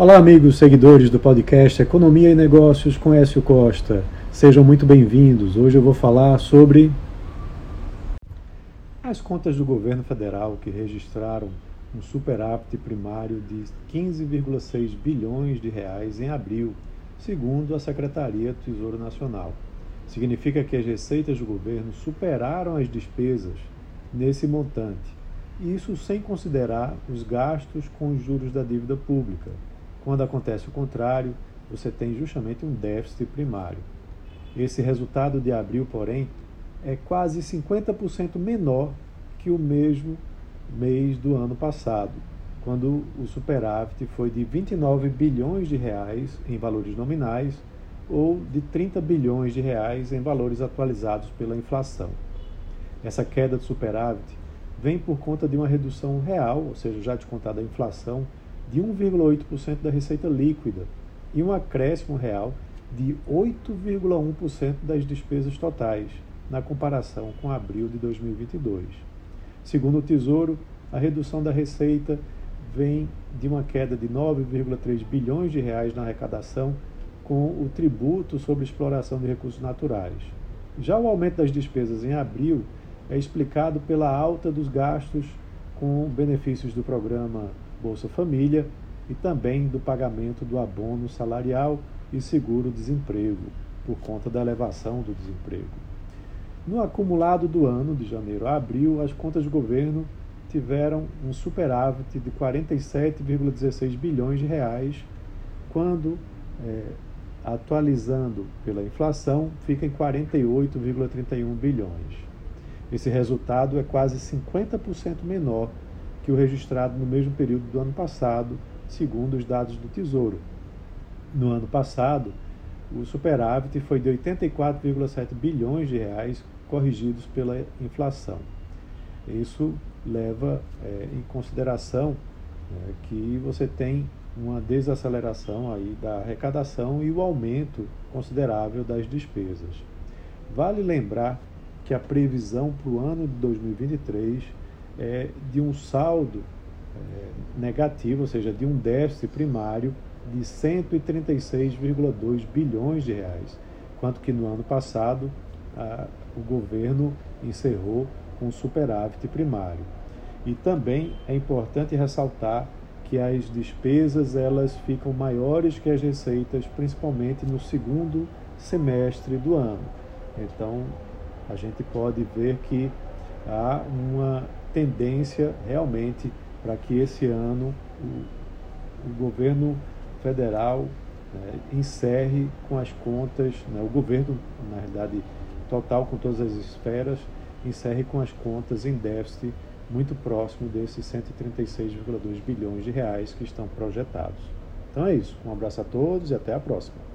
Olá, amigos seguidores do podcast Economia e Negócios com Écio Costa. Sejam muito bem-vindos. Hoje eu vou falar sobre as contas do governo federal que registraram um superávit primário de 15,6 bilhões de reais em abril, segundo a Secretaria do Tesouro Nacional. Significa que as receitas do governo superaram as despesas nesse montante. Isso sem considerar os gastos com os juros da dívida pública, quando acontece o contrário, você tem justamente um déficit primário. Esse resultado de abril, porém, é quase 50% menor que o mesmo mês do ano passado, quando o superávit foi de 29 bilhões de reais em valores nominais ou de 30 bilhões de reais em valores atualizados pela inflação. Essa queda do superávit vem por conta de uma redução real, ou seja, já descontada a inflação, de 1,8% da receita líquida e um acréscimo real de 8,1% das despesas totais, na comparação com abril de 2022. Segundo o Tesouro, a redução da receita vem de uma queda de 9,3 bilhões de reais na arrecadação com o tributo sobre exploração de recursos naturais. Já o aumento das despesas em abril é explicado pela alta dos gastos com benefícios do programa Bolsa Família e também do pagamento do abono salarial e seguro-desemprego, por conta da elevação do desemprego. No acumulado do ano, de janeiro a abril, as contas do governo tiveram um superávit de 47,16 bilhões de reais, quando, é, atualizando pela inflação, fica em 48,31 bilhões. Esse resultado é quase 50% menor que o registrado no mesmo período do ano passado, segundo os dados do Tesouro. No ano passado, o superávit foi de 84,7 bilhões de reais, corrigidos pela inflação. Isso leva é, em consideração é, que você tem uma desaceleração aí da arrecadação e o aumento considerável das despesas. Vale lembrar que a previsão para o ano de 2023 é, de um saldo é, negativo, ou seja, de um déficit primário de 136,2 bilhões de reais, enquanto que no ano passado a, o governo encerrou com superávit primário. E também é importante ressaltar que as despesas elas ficam maiores que as receitas, principalmente no segundo semestre do ano. Então, a gente pode ver que há uma tendência realmente para que esse ano o, o governo federal né, encerre com as contas, né, o governo, na realidade, total com todas as esferas, encerre com as contas em déficit muito próximo desses 136,2 bilhões de reais que estão projetados. Então é isso. Um abraço a todos e até a próxima.